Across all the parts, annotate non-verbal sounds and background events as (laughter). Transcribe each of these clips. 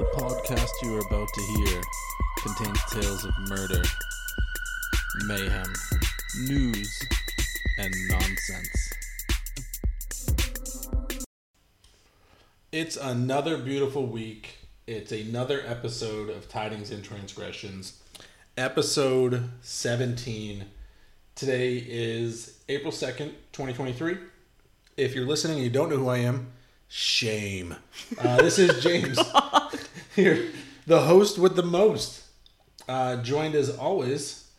The podcast you are about to hear contains tales of murder, mayhem, news, and nonsense. It's another beautiful week. It's another episode of Tidings and Transgressions, episode 17. Today is April 2nd, 2023. If you're listening and you don't know who I am, shame. Uh, this is (laughs) James, here, the host with the most. Uh, joined as always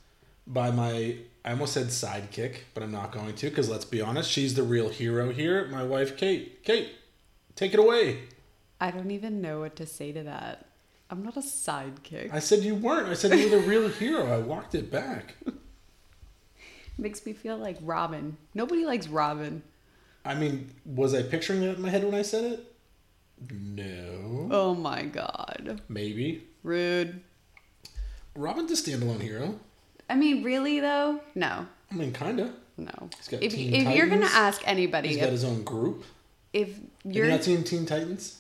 by my, I almost said sidekick, but I'm not going to because let's be honest, she's the real hero here, my wife, Kate. Kate, take it away. I don't even know what to say to that. I'm not a sidekick. I said you weren't. I said you were the real (laughs) hero. I walked it back. (laughs) Makes me feel like Robin. Nobody likes Robin. I mean, was I picturing that in my head when I said it? No. Oh my god. Maybe. Rude. Robin's a standalone hero. I mean, really though? No. I mean, kinda. No. He's got If, if you're gonna ask anybody, He's got if, his own group. if Have you you're, not seen Teen Titans?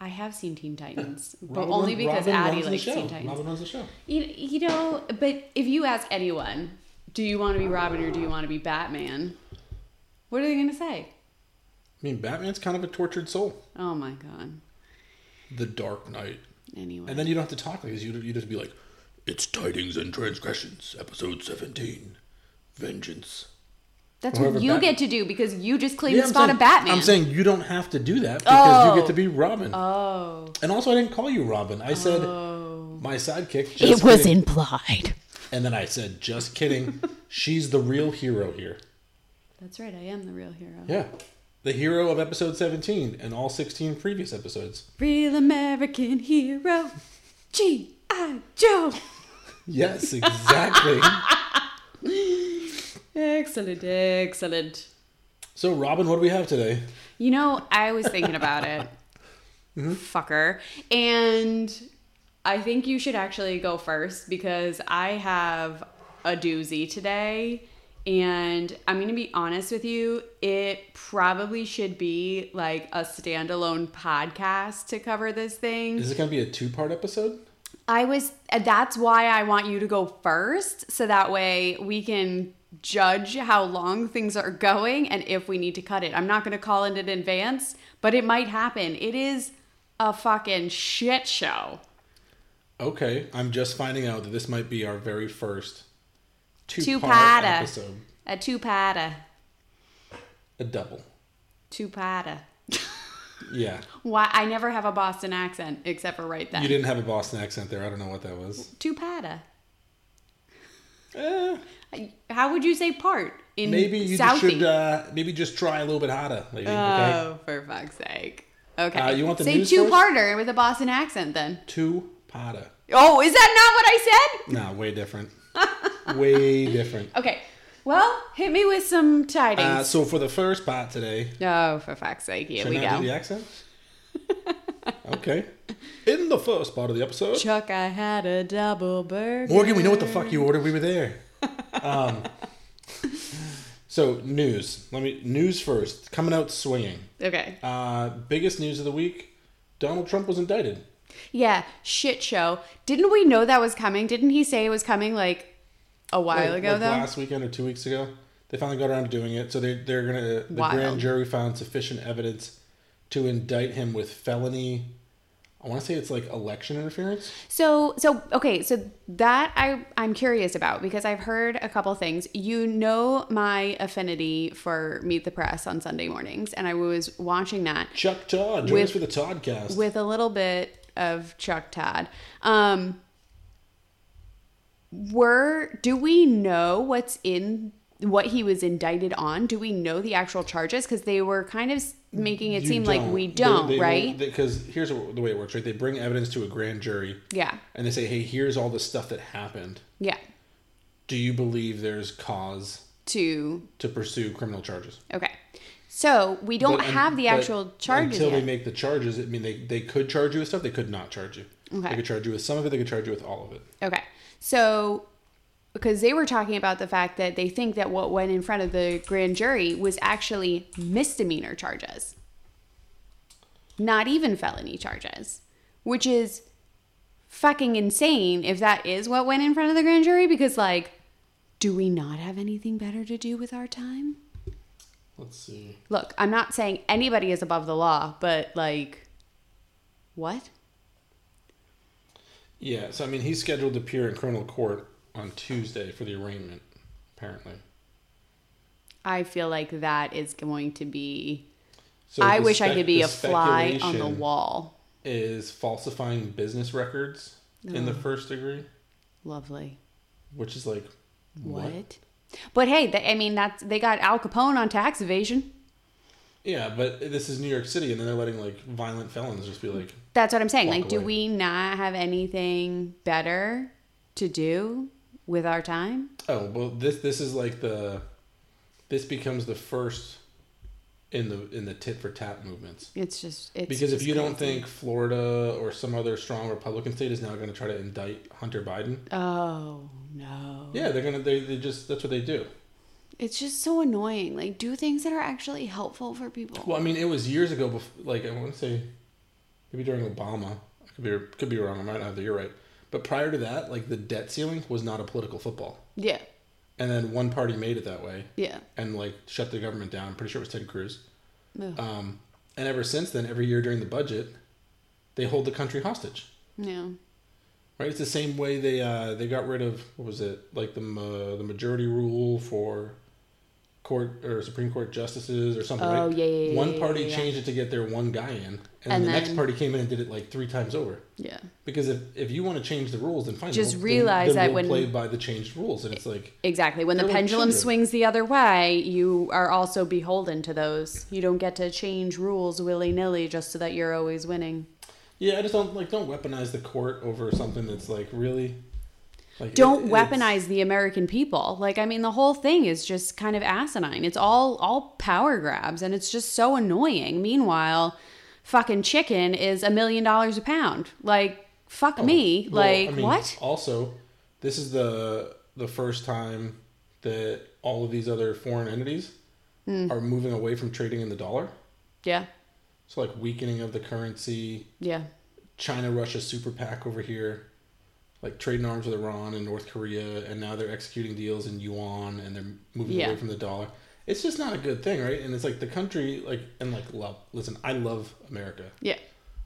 I have seen Teen Titans, but Robin only because Robin Addie likes. Teen Titans. Robin runs the show. You, you know, but if you ask anyone, do you want to be Robin or do you want to be Batman? What are they gonna say? I mean, Batman's kind of a tortured soul. Oh my god. The Dark Knight. Anyway. And then you don't have to talk because you you just be like, "It's Tidings and Transgressions, episode seventeen, Vengeance." That's Whoever what you Bat- get to do because you just claim Yeah, the spot saying, of Batman. I'm saying you don't have to do that because you Oh. get to be Robin. Oh. and also, I didn't call you Robin. I said Oh. my sidekick. Just It was kidding. implied. And then I said, "Just kidding." (laughs) She's the real hero here. That's right. I am the real hero. Yeah, the hero of episode seventeen and all sixteen previous episodes. Real American hero. G.I. Joe. Yes, exactly. (laughs) Excellent. Excellent. so, Robin, what do we have today? You know, I was thinking about it. (laughs) Mm-hmm. Fucker. And I think you should actually go first because I have a doozy today. And I'm going to be honest with you, it probably should be like a standalone podcast to cover this thing. Is it going to be a two-part episode? I was that's why I want you to go first so that way we can judge how long things are going and if we need to cut it. I'm not going to call it in advance, but it might happen. It is a fucking shit show. Okay, I'm just finding out that this might be our very first Two-parter. episode. A two-parter. A double. Two-parter. Yeah. Why I never have a Boston accent except for right then. You didn't have a Boston accent there. I don't know what that was. Two-parter. Eh, How would you say part in maybe you should uh, maybe just try a little bit harder, lady. okay. Oh, for fuck's sake. Okay. Uh, you want the Say two parter with a Boston accent then. Two parter. Oh, is that not what I said? Nah, way different. (laughs) (laughs) way different. Okay. Well, hit me with some Uh, tidings. so for the first part today, oh, for fuck's sake, here we I do the go. accent? okay. In the first part of the episode, Chuck, I had a double burger. Morgan, we know what the fuck you ordered. We were there. Um, so news. Let me news first. Coming out swinging. Okay. Uh, biggest news of the week: Donald Trump was indicted. Yeah, shit show. Didn't we know that was coming? Didn't he say it was coming like a while Like- ago like though? last weekend or two weeks ago. They finally got around to doing it. So they they're gonna the Wild. grand jury found sufficient evidence to indict him with felony. I want to say it's like election interference. So so okay, so that I I'm curious about because I've heard a couple things. You know my affinity for Meet the Press on Sunday mornings, and I was watching that. Chuck Todd, join With- us for the Toddcast. with a little bit of Chuck Todd. Um, were do we know what's in what he was indicted on? Do we know the actual charges? Because they were kind of making it You seem like don't. we don't, they right? Because here's the way it works, right? They bring evidence to a grand jury yeah, and they say, "Hey, here's all the stuff that happened. yeah. Do you believe there's cause To to pursue criminal charges?" okay, so we don't But have the actual charges until yet. they make the charges. I mean, they they could charge you with stuff. They could not charge you. Okay. They could charge you with some of it. They could charge you with all of it. Okay. So because they were talking about the fact that they think that what went in front of the grand jury was actually misdemeanor charges. Not even felony charges, which is fucking insane if that is what went in front of the grand jury because like do we not have anything better to do with our time? Let's see. Look, I'm not saying anybody is above the law, but like what? Yeah, so I mean, he's scheduled to appear in criminal court on Tuesday for the arraignment, apparently. I feel like that is going to be So I wish I could be a fly on the wall. Is falsifying business records in the first degree, Lovely. which is like What? But hey, they, I mean that's they got Al Capone on tax evasion. Yeah, but this is New York City, and then they're letting like violent felons just be like, That's what I'm saying. Like, do we not have anything better to do with our time? oh, well, this this is like the, this becomes the first, in the in the tit for tat movements. It's just it's Because if just you don't think Florida or some other strong Republican state is now going to try to indict Hunter Biden, oh no, yeah, they're gonna they, they just that's what they do. It's just so annoying. Like, do things that are actually helpful for people. Well, I mean, it was years ago. Before, like I want to say, maybe during Obama. I could be could be wrong. I might not. You're right. But prior to that, like the debt ceiling was not a political football. Yeah, And then one party made it that way yeah. and like shut the government down. I'm pretty sure it was Ted Cruz. Ugh. Um, and ever since then, every year during the budget, they hold the country hostage. Yeah. Right? It's the same way they uh, they got rid of what was it like the ma- the majority rule for court or Supreme Court justices or something. Oh, right? yeah, yeah, yeah, One yeah, party yeah, changed it to get their one guy in, and, then And the next party came in and did it like three times over. Yeah. Because if, if you want to change the rules, then fine. Just Then- realize then that we'll when- play by the changed rules, and it's like Exactly. When the like pendulum children. swings the other way, you are also beholden to those. You don't get to change rules willy nilly just so that you're always winning. yeah, I just don't like don't weaponize the court over something that's like really. Like, Don't it- weaponize the American people. Like I mean the whole thing is just kind of asinine. It's all all power grabs and it's just so annoying. Meanwhile, fucking chicken is a million dollars a pound. Like fuck me. Oh, Well, like I mean, what? Also, this is the the first time that all of these other foreign entities Hmm. are moving away from trading in the dollar. Yeah. So like weakening of the currency, Yeah. China Russia super PAC over here, like trading arms with Iran and North Korea, and now they're executing deals in yuan and they're moving Yeah. away from the dollar. It's just not a good thing, right? And it's like the country, like and like love. Listen, I love America. Yeah.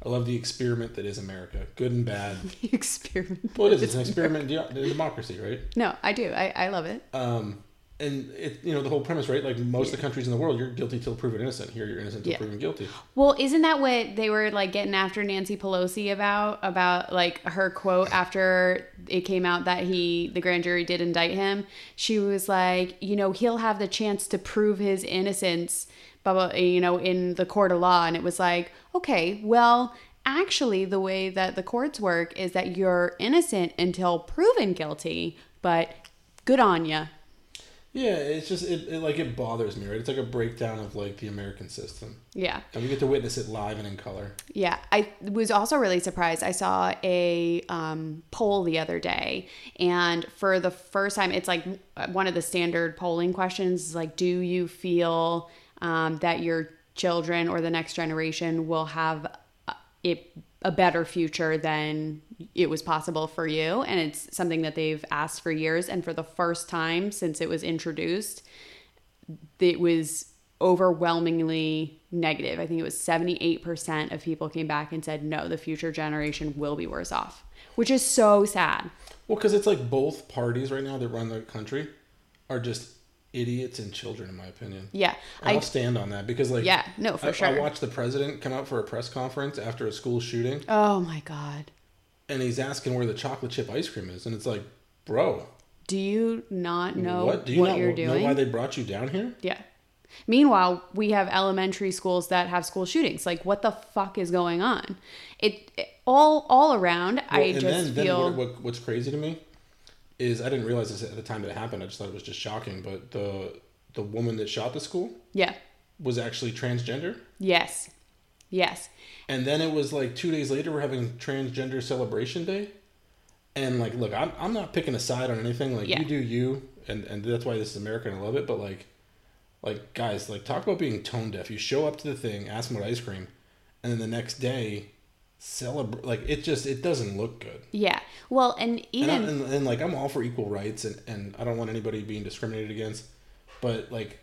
I love the experiment that is America, good and bad. (laughs) Experiment. Well, it is. It's an experiment in democracy, right? No, I do. I, I love it. Um, and it, you know, the whole premise, right? Like most of the countries in the world, you're guilty till proven innocent. Here, you're innocent till Yeah. proven guilty. Well, isn't that what they were like getting after Nancy Pelosi about? About like her quote after it came out that he, the grand jury did indict him. She was like, you know, he'll have the chance to prove his innocence, blah, blah, you know, in the court of law. And it was like, okay, well, actually, the way that the courts work is that you're innocent until proven guilty, but good on ya. Yeah, it's just it, it like it bothers me, right? It's like a breakdown of like the American system, Yeah. and we get to witness it live and in color. Yeah, I was also really surprised. I saw a um, poll the other day, and for the first time, it's like one of the standard polling questions is like, do you feel um, that your children or the next generation will have it, a better future than it was possible for you? And it's something that they've asked for years. And for the first time since it was introduced, it was overwhelmingly negative. I think it was 78% of people came back and said, no, the future generation will be worse off, which is so sad. Well, because it's like both parties right now that run the country are just idiots and children, in my opinion. Yeah. And I'll I, stand on that because, like, Yeah, no, for I, sure. I watched the president come out for a press conference after a school shooting, oh my God. And he's asking where the chocolate chip ice cream is, and it's like, bro, Do you not know what what, do you not you're know doing? why they brought you down here? yeah. Meanwhile, we have elementary schools that have school shootings. Like, what the fuck is going on? It, it- all all around. I Well, and just then, then feel what, what, what's crazy to me is I didn't realize this at the time that it happened. I just thought it was just shocking. But the the woman that shot the school yeah, was actually transgender. yes, yes, And then it was like two days later, we're having transgender celebration day. And like, look, I'm, I'm not picking a side on anything. Like, Yeah. you do you, and, and that's why this is America and I love it. But like, like guys, like talk about being tone deaf. You show up to the thing, ask them about ice cream, and then the next day, celebrate. Like it just it doesn't look good. Yeah. Well, and And, even I, and, and like I'm all for equal rights, and and I don't want anybody being discriminated against, but like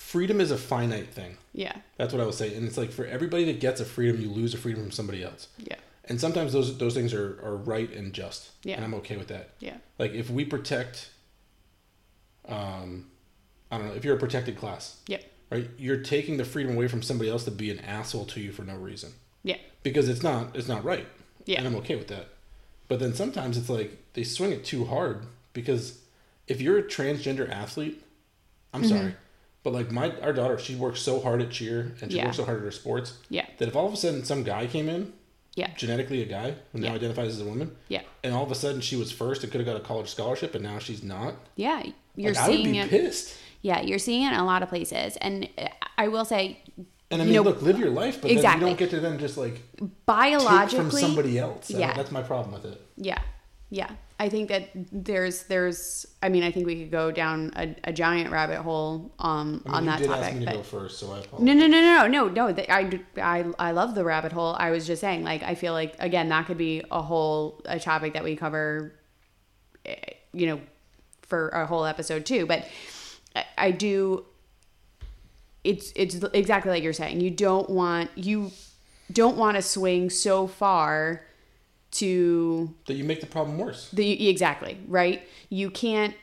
freedom is a finite thing. yeah, That's what I would say, and it's like for everybody that gets a freedom, you lose a freedom from somebody else. yeah, And sometimes those those things are, are right and just. Yeah. And I'm okay with that. yeah, Like if we protect um I don't know, if you're a protected class, yeah, right? You're taking the freedom away from somebody else to be an asshole to you for no reason. yeah, Because it's not it's not right. Yeah. And I'm okay with that. But then sometimes it's like they swing it too hard because if you're a transgender athlete, I'm Mm-hmm. sorry. But like my our daughter, she works so hard at cheer and she Yeah. works so hard at her sports yeah, that if all of a sudden some guy came in, yeah, genetically a guy who now Yeah. identifies as a woman, yeah, and all of a sudden she was first and could have got a college scholarship, and now she's not. yeah. You're like, I would seeing be it. pissed. Yeah, you're seeing it in a lot of places, and uh, I will say, And I You mean, know- look, live your life, but Exactly. then you don't get to then just like take biologically, from somebody else. I Yeah. that's my problem with it. Yeah. Yeah. I think that there's there's I mean I think we could go down a, a giant rabbit hole um I mean, on you that did topic. ask me to go first, so I apologize. no, no, no, no, no, no. that- I, I, I love the rabbit hole. I was just saying, like, I feel like again that could be a whole a topic that we cover, eh, you know, for a whole episode too. But I, I do. It's it's exactly like you're saying. You don't want you don't want to swing so far to That you make the problem worse. the exactly right. You can't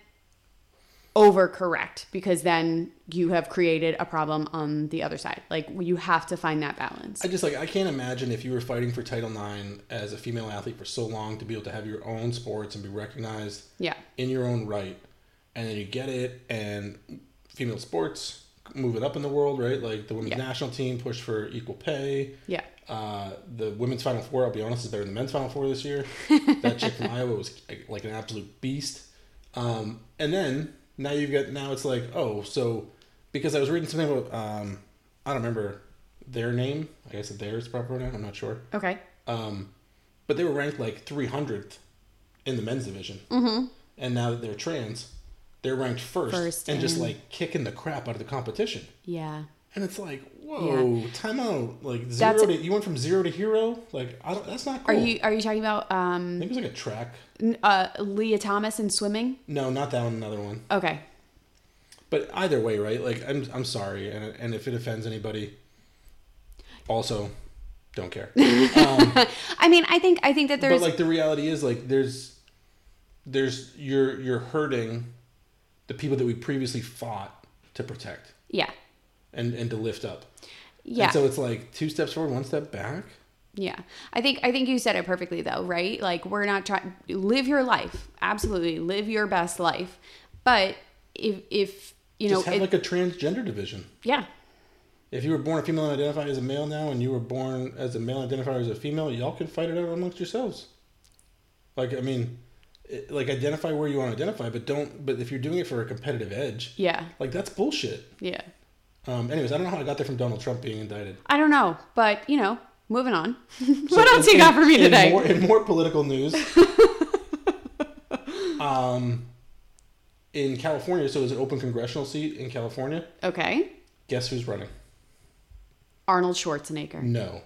overcorrect because then you have created a problem on the other side. Like you have to find that balance. I just like I can't imagine if you were fighting for Title IX as a female athlete for so long to be able to have your own sports and be recognized Yeah. in your own right, and then you get it, and female sports move it up in the world, right? Like the women's Yeah. national team pushed for equal pay. Yeah. Uh, the women's final four, I'll be honest, is better than the men's final four this year. (laughs) that chick from Iowa was like an absolute beast. Um, and then now you've got now it's like oh so because I was reading something about um, I don't remember their name. I guess theirs the proper name. I'm not sure. Okay. Um, but they were ranked like 300th in the men's division. Mm-hmm. And now that they're trans, they're ranked first, First and just like kicking the crap out of the competition. Yeah. And it's like, whoa, time out. Like zero to you went from zero to hero. Like I don't, that's not Are you are you talking about um I um think it was like a track. uh Lia Thomas in swimming? No, not that one. Another one. Okay. But either way, right? Like I'm, I'm sorry, and and if it offends anybody, also, don't care. (laughs) I mean, I think I think that there's but like the reality is like there's there's you're you're hurting the people that we previously fought to protect yeah. and and to lift up. Yeah. And so it's like two steps forward, one step back. Yeah. I think I think you said it perfectly though, right? Like we're not trying live your life. Absolutely. Live your best life. But if if you know Just have it- like a transgender division. yeah. If you were born a female and identify as a male now, and you were born as a male and identify as a female, y'all can fight it out amongst yourselves. Like I mean, like identify where you want to identify, but don't. But if you're doing it for a competitive edge, Yeah. like that's bullshit. Yeah. Um, anyways, I don't know how I got there from Donald Trump being indicted. I don't know, but you know, moving on. (laughs) So what else in- you got for me in today? More, in more political news, (laughs) um, in California, so there's an open congressional seat in California. okay. Guess who's running? Arnold Schwarzenegger. No,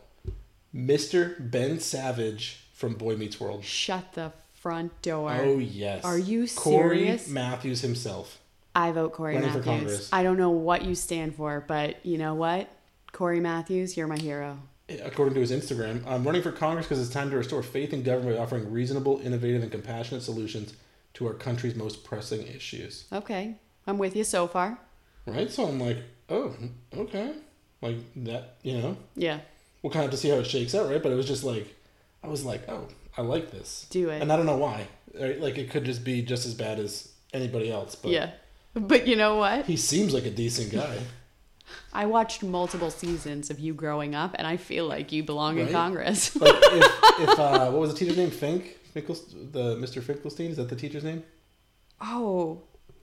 Mr. Ben Savage from Boy Meets World. Shut the front door. Oh yes. Are you serious? Corey? Matthews himself. I vote Corey Running for Matthews. Congress. I don't know what you stand for, but you know what? Corey Matthews, you're my hero. According to his Instagram, I'm running for Congress because it's time to restore faith in government by offering reasonable, innovative, and compassionate solutions to our country's most pressing issues. Okay. I'm with you so far. Right? So I'm like, oh, okay. Like that, you know? Yeah. We'll kind of have to see how it shakes out, right? But it was just like, I was like, oh, I like this. Do it. And I don't know why. Right? Like it could just be just as bad as anybody else. But yeah. But you know what? he seems like a decent guy. (laughs) I watched multiple seasons of you growing up, and I feel like you belong in Congress. Like if, (laughs) if uh, what was the teacher's name? Fink? Finkelst- the Mr. Finkelstein? Is that the teacher's name? oh.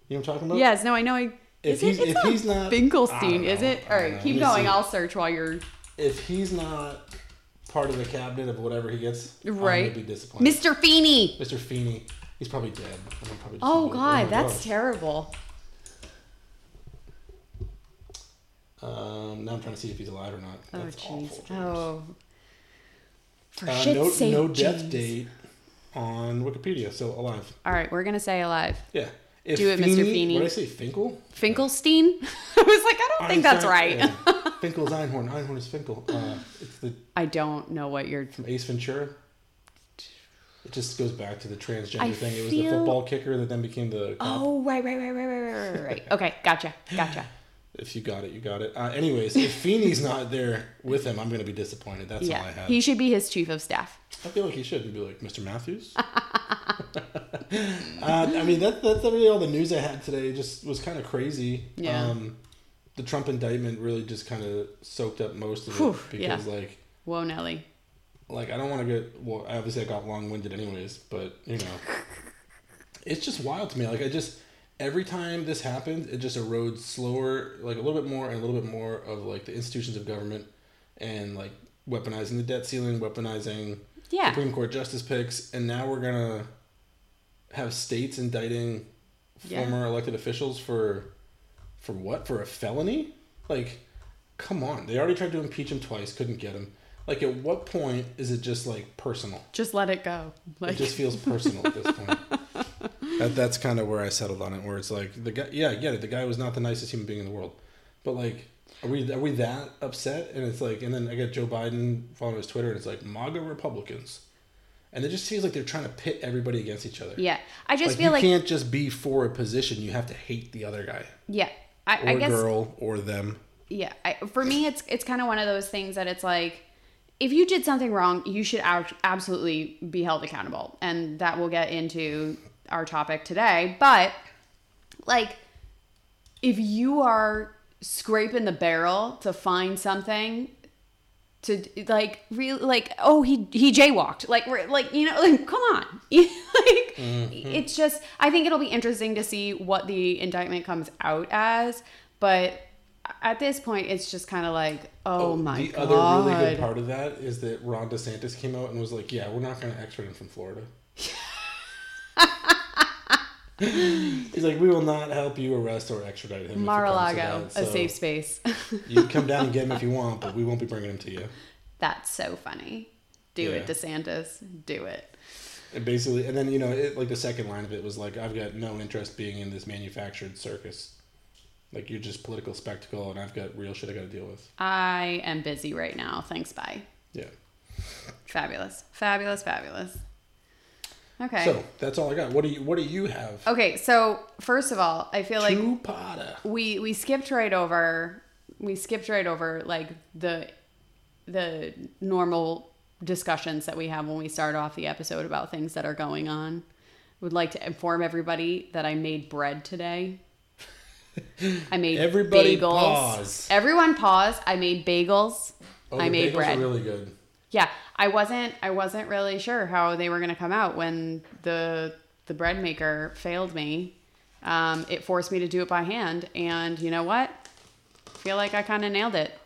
You know what I'm talking about? Yes. No, I know. I, If is it, he's- it's if not he's not- Finkelstein, is it? All right, keep going. see. I'll search while you're. If he's not part of the cabinet of whatever he gets, Right. Be disappointed. Mr. Feeney. Mr. Feeney, he's probably dead. Probably Oh God, my that's terrible. Um, now I'm trying to see if he's alive or not. Oh jeez. Oh. For Uh, shit's no, sake, no death James. date on Wikipedia. So alive. All right, we're gonna say alive. Yeah. If Do it, Mr. Feeney. What did I say? Finkel. Finkelstein. (laughs) I was like, I don't think that's right. yeah. Finkel's Einhorn. Einhorn is Finkel. Uh, it's the I don't know what you're. from Ace Ventura. It just goes back to the transgender I thing. It was the football kicker that then became the cop. Oh right, right, right, right, right, right, right, right. Okay, gotcha, gotcha. (sighs) If you got it, you got it. Uh, anyways, if Feeney's not there with him, I'm going to be disappointed. That's all I have. he should be his chief of staff. I feel like he should be like Mr. Matthews. (laughs) uh, I mean, that, that's really all the news I had today. It just was kind of crazy. Yeah. Um, the Trump indictment really just kind of soaked up most of it because, yeah. like, Whoa, Nelly. like I don't want to get well. Obviously, I got long winded, anyways. But you know, (laughs) it's just wild to me. Like I just every time this happens, it just erodes slower, like a little bit more and a little bit more of like the institutions of government and like weaponizing the debt ceiling, weaponizing Yeah. Supreme Court justice picks, and now we're gonna have states indicting Yeah. former elected officials for for what? For a felony? Like, come on! They already tried to impeach him twice, couldn't get him. Like, at what point is it just like personal? Just let it go. Like, It just feels personal at this point. (laughs) That, that's kind of where I settled on it. Where it's like the guy, yeah, I get it. The guy was not the nicest human being in the world, but like, are we are we that upset? And it's like, and then I get Joe Biden following his Twitter, and it's like MAGA Republicans, and it just seems like they're trying to pit everybody against each other. yeah. I just like feel you like, you can't just be for a position; you have to hate the other guy yeah. I, or I guess, girl or them. yeah. I, for me, it's it's kind of one of those things that it's like, if you did something wrong, you should absolutely be held accountable, and that will get into our topic today. But like, if you are scraping the barrel to find something to like really like oh he he jaywalked. Like we're like you know (laughs) like come on. (laughs) Like mm-hmm. it's just i think it'll be interesting to see what the indictment comes out as but at this point it's just kind of like oh, oh my the god other really good part of that is that Ron DeSantis came out and was like, "Yeah, we're not going to extradite him from Florida." (laughs) He's like, "We will not help you arrest or extradite him." if it comes to mar-a-lago that. a safe space You can come down and get him if you want, but we won't be bringing him to you. that's so funny do it Yeah. desantis do it And basically, and then you know, it, like the second line of it was like, "I've got no interest being in this manufactured circus. Like you're just political spectacle, and I've got real shit I got to deal with." i am busy right now thanks bye Yeah. fabulous fabulous fabulous okay So that's all I got. What do you What do you have? Okay, so first of all, I feel like we we skipped right over we skipped right over like the the normal discussions that we have when we start off the episode about things that are going on. Would like to inform everybody that I made bread today. I made (laughs) Everybody bagels. pause. Everyone pause. I made bagels. Oh, I made bagels bread. Really good. Yeah, I wasn't I wasn't really sure how they were going to come out when the the bread maker failed me. Um, it forced me to do it by hand, and you know what? I feel like I kind of nailed it.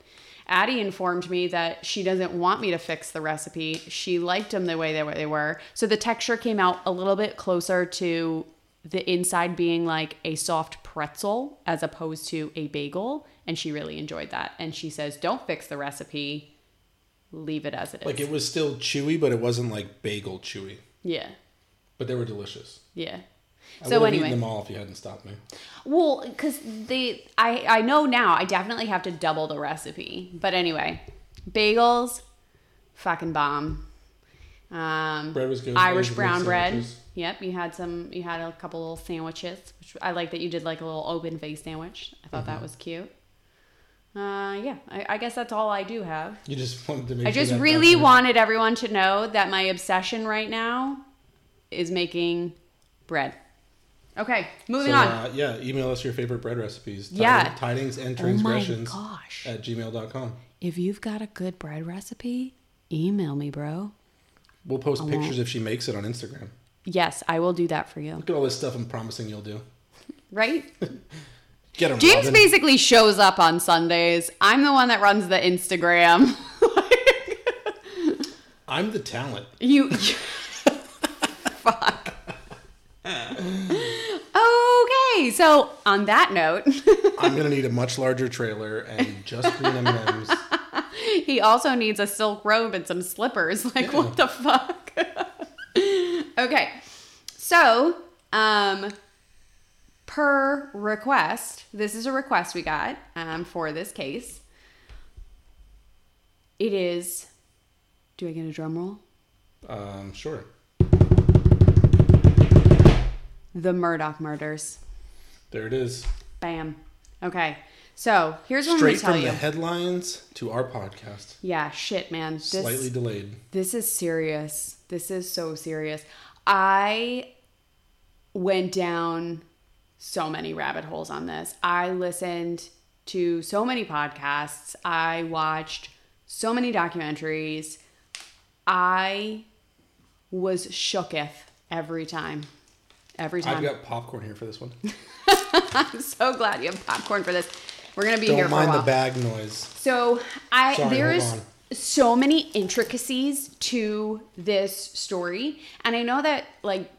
Addie informed me that she doesn't want me to fix the recipe. She liked them the way they were, they were. So the texture came out a little bit closer to the inside being like a soft pretzel as opposed to a bagel, and she really enjoyed that. And she says, "Don't fix the recipe leave it as it is. Like it was still chewy, but it wasn't like bagel chewy. yeah, But they were delicious. yeah. I So anyway, eaten them all if you hadn't stopped me. well, because they, I, I know now, I definitely have to double the recipe. But anyway, bagels, fucking bomb. Um, Bread was good. Irish Eggs, brown bread. sandwiches. Yep, you had some. You had a couple little sandwiches, which I like that you did like a little open face sandwich. I thought Mm-hmm. that was cute. Uh, yeah, I, I guess that's all I do have. You just wanted to make. I sure just really wanted everyone to know that my obsession right now is making bread. Okay, moving So, on. Uh, yeah, email us your favorite bread recipes. Yeah. Tidings, and oh my transgressions gosh. at gmail.com. If you've got a good bread recipe, email me, bro. We'll post pictures if she makes it on Instagram. Yes, I will do that for you. Look at all this stuff I'm promising you'll do. Right? (laughs) Get them, James Robin. basically shows up on Sundays. I'm the one that runs the Instagram. like, (laughs) I'm the talent. you. (laughs) Fuck. okay, so on that note, (laughs) I'm gonna need a much larger trailer and just green M&Ms he also needs a silk robe and some slippers. Like, what the fuck? okay. So, um, per request, this is a request we got um, for this case. It is. Do I get a drum roll? Um, sure. The Murdaugh murders. There it is. Bam. Okay. So here's what Straight I'm gonna from tell the headlines to our podcast. yeah, shit, man. This, Slightly delayed. This is serious. This is so serious. I went down so many rabbit holes on this. I listened to so many podcasts. I watched so many documentaries. I was shooketh every time. Every time. I've got popcorn here for this one. (laughs) I'm so glad you have popcorn for this. We're gonna be here Don't for a mind the bag noise. So I Sorry, there's so many intricacies to this story, and I know that like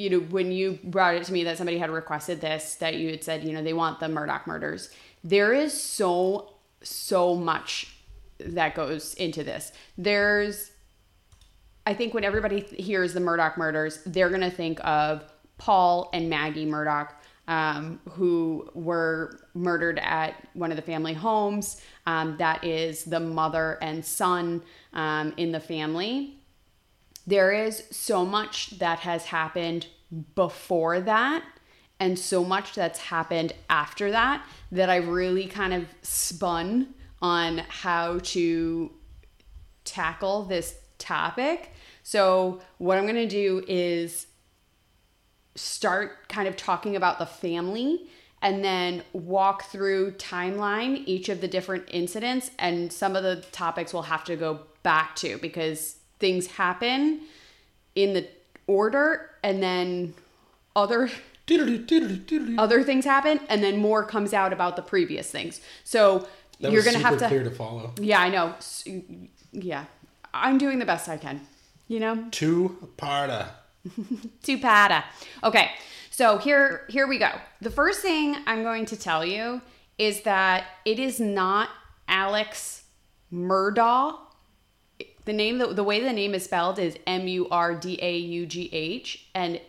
you know when you brought it to me that somebody had requested this that you had said you know they want the Murdaugh murders. There is so so much that goes into this. There's I think when everybody hears the Murdaugh murders, they're gonna think of Paul and Maggie Murdaugh, um, who were murdered at one of the family homes. Um, that is the mother and son um, in the family. There is so much that has happened before that, and so much that's happened after that that I really kind of spun on how to tackle this topic. So, what I'm going to do is start kind of talking about the family and then walk through timeline each of the different incidents and some of the topics we'll have to go back to because things happen in the order and then other other things happen and then more comes out about the previous things so That you're gonna have to clear to follow. yeah i know yeah i'm doing the best i can you know Two parta. (laughs) Tupada. Okay, so here here we go. The first thing I'm going to tell you is that it is not Alex Murdaugh. The name the, the way the name is spelled is M U R D A U G H and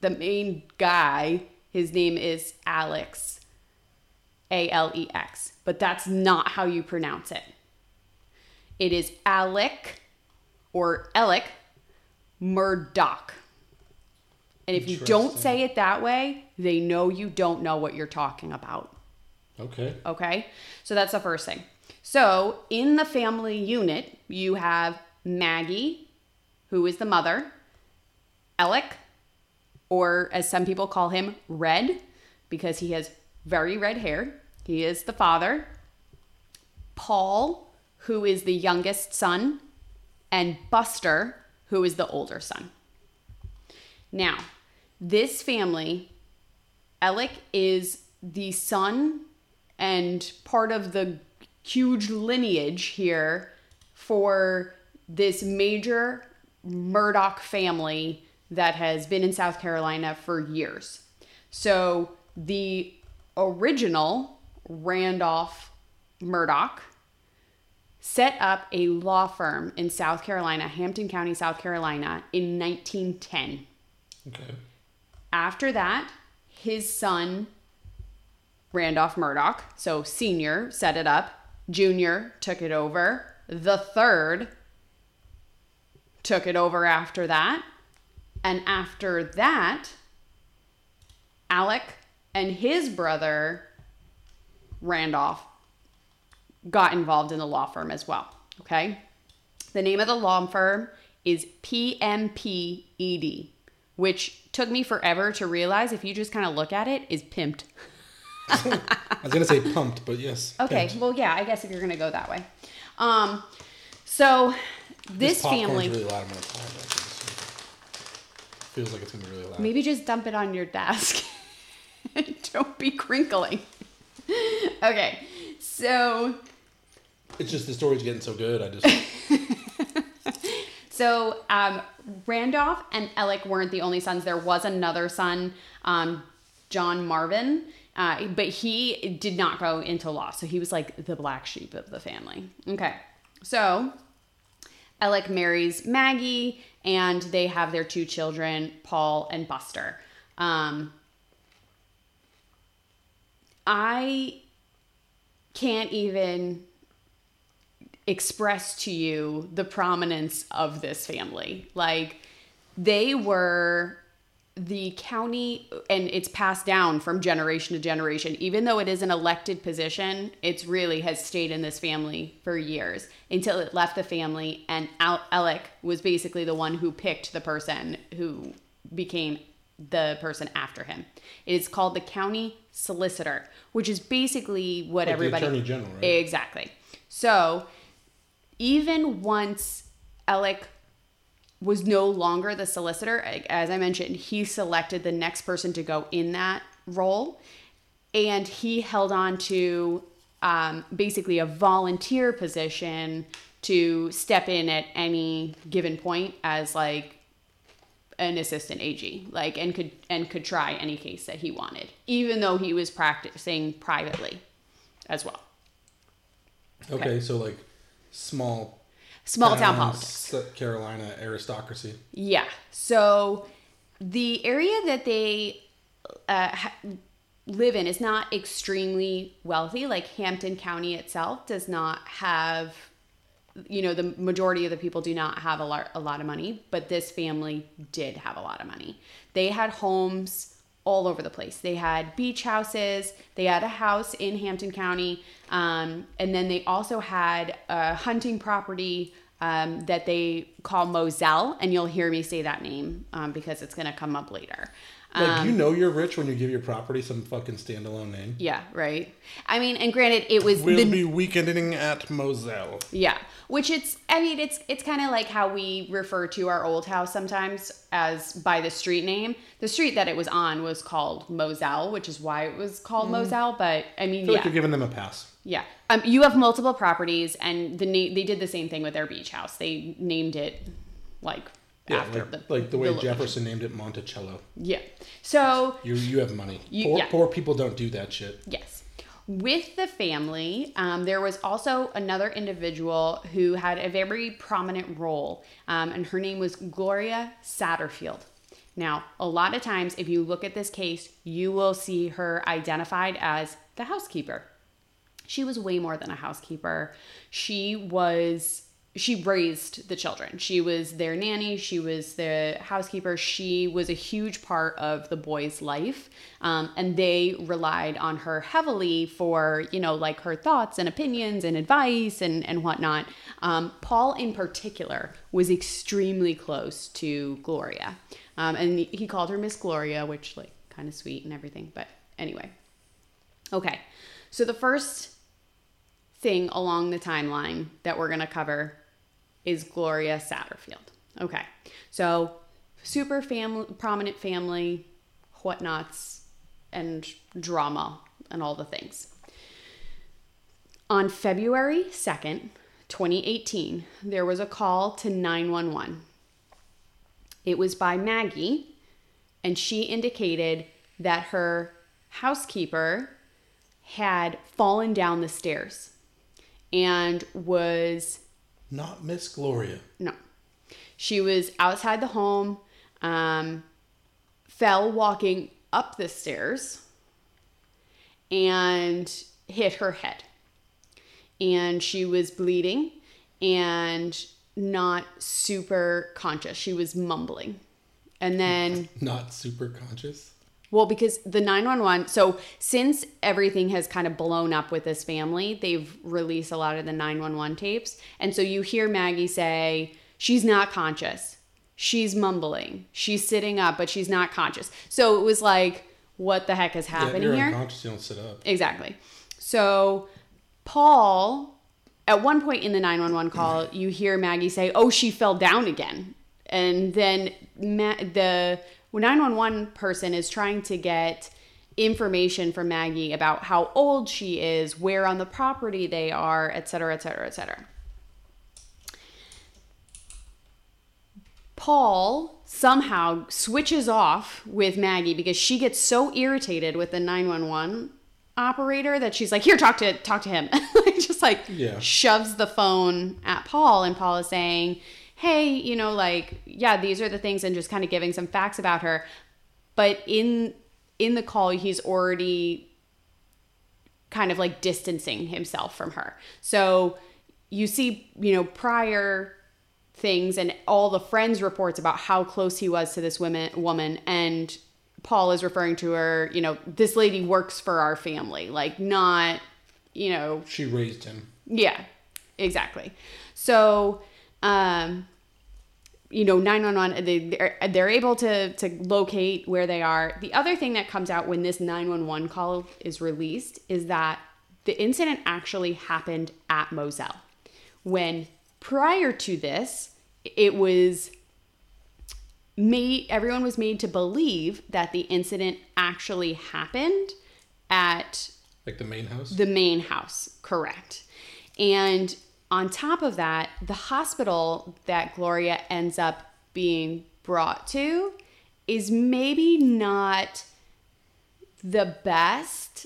the main guy his name is Alex A L E X, but that's not how you pronounce it. It is Alec or Alec Murdaugh. And if you don't say it that way, they know you don't know what you're talking about. Okay. Okay? So that's the first thing. So in the family unit, you have Maggie, who is the mother, Alec, or as some people call him, Red, because he has very red hair. He is the father. Paul, who is the youngest son, and Buster, who is the older son. Now, this family, Alec is the son and part of the huge lineage here for this major Murdaugh family that has been in South Carolina for years. So the original Randolph Murdaugh set up a law firm in South Carolina, Hampton County, South Carolina, in 1910. Okay. After that, his son, Randolph Murdaugh, so senior, set it up. Junior took it over. The third took it over after that. And after that, Alec and his brother, Randolph, got involved in the law firm as well. Okay. The name of the law firm is PMPED, which took me forever to realize if you just kind of look at it, is pimped. (laughs) I was gonna say pumped, but yes. Okay, pimped. well, yeah, I guess if you're gonna go that way. Um, so this, popcorn's family, really loud. I'm gonna this. Feels like it's gonna be really loud. maybe just dump it on your desk. (laughs) Don't be crinkling. (laughs) okay, so It's just the story's getting so good. I just (laughs) So um, Randolph and Alec weren't the only sons. There was another son, um, John Marvin, Uh, but he did not go into law, so he was like the black sheep of the family. Okay, so Alec marries Maggie, and they have their two children, Paul and Buster. Um, I can't even express to you the prominence of this family. Like, they were the county and it's passed down from generation to generation. Even though it is an elected position it's really has stayed in this family for years until it left the family and Al- alec was basically the one who picked the person who became the person after him. It is called the county solicitor which is basically what Like the everybody Attorney General, right? exactly. So even once alec was no longer the solicitor. As I mentioned, he selected the next person to go in that role, and he held on to um, basically a volunteer position to step in at any given point as like an assistant AG, like and could and could try any case that he wanted, even though he was practicing privately as well. Okay, so like small Small town politics. South Carolina aristocracy. Yeah. So the area that they uh, ha- live in is not extremely wealthy. Like Hampton County itself does not have, you know, the majority of the people do not have a lot, a lot of money, but this family did have a lot of money. They had homes all over the place. They had beach houses. They had a house in Hampton County, um, and then they also had a hunting property um, that they call Moselle, and you'll hear me say that name um, because it's going to come up later. Like Um, you know you're rich when you give your property some fucking standalone name. Yeah, right. I mean, and granted, it was We'll the be weekending at Moselle. Yeah, which it's I mean it's it's kind of like how we refer to our old house sometimes as by the street name. The street that it was on was called Moselle, which is why it was called Moselle. But I mean, I feel yeah, like you're giving them a pass. yeah. Um, you have multiple properties, and the na- they did the same thing with their beach house. They named it like Yeah, after like, the like the way location. Jefferson named it Monticello. Yeah. So You you have money. You- poor, yeah. poor people don't do that shit. Yes. With the family, um, there was also another individual who had a very prominent role, um, and her name was Gloria Satterfield. Now, a lot of times, if you look at this case, you will see her identified as the housekeeper. She was way more than a housekeeper. She was she raised the children. She was their nanny. She was the housekeeper. She was a huge part of the boys' life, um, and they relied on her heavily for you know like her thoughts and opinions and advice and and whatnot. Um, Paul, in particular, was extremely close to Gloria, um, and he called her Miss Gloria, which like kind of sweet and everything. But anyway, okay. So the first thing along the timeline that we're going to cover is Gloria Satterfield. Okay. So super family prominent family, whatnots and drama and all the things. On February 2nd, 2018, there was a call to 911. It was by Maggie, and she indicated that her housekeeper had fallen down the stairs and was Not Miss Gloria. no she was outside the home um, fell walking up the stairs and hit her head and she was bleeding and not super conscious she was mumbling and then (laughs) Not super conscious. Well, because the 911, so since everything has kind of blown up with this family, they've released a lot of the 911 tapes. And so you hear Maggie say, she's not conscious. She's mumbling. She's sitting up, but she's not conscious. So it was like, what the heck is Yeah, happening you're here? unconscious, you don't sit up. Exactly. So Paul, at one point in the 911 call, you hear Maggie say, "Oh, she fell down again." And then Ma- the 911 person is trying to get information from Maggie about how old she is, where on the property they are, et cetera, et cetera, et cetera. Paul somehow switches off with Maggie because she gets so irritated with the 911 operator that she's like, "Here, talk to talk to him." (laughs) just like Yeah. shoves the phone at Paul and Paul is saying, "Hey, you know, like, yeah, these are the things," and just kind of giving some facts about her. But in in the call, he's already kind of like distancing himself from her. So you see, you know, prior things and all the friends reports about how close he was to this woman woman and Paul is referring to her, you know, this lady works for our family, like not, you know, She raised him. yeah, exactly. So, um, you know, 911, they, they're, they're able to, to locate where they are. The other thing that comes out when this 911 call is released is that the incident actually happened at Moselle. When prior to this, it was made, everyone was made to believe that the incident actually happened at Like the main house? the main house, correct. And on top of that, the hospital that Gloria ends up being brought to is maybe not the best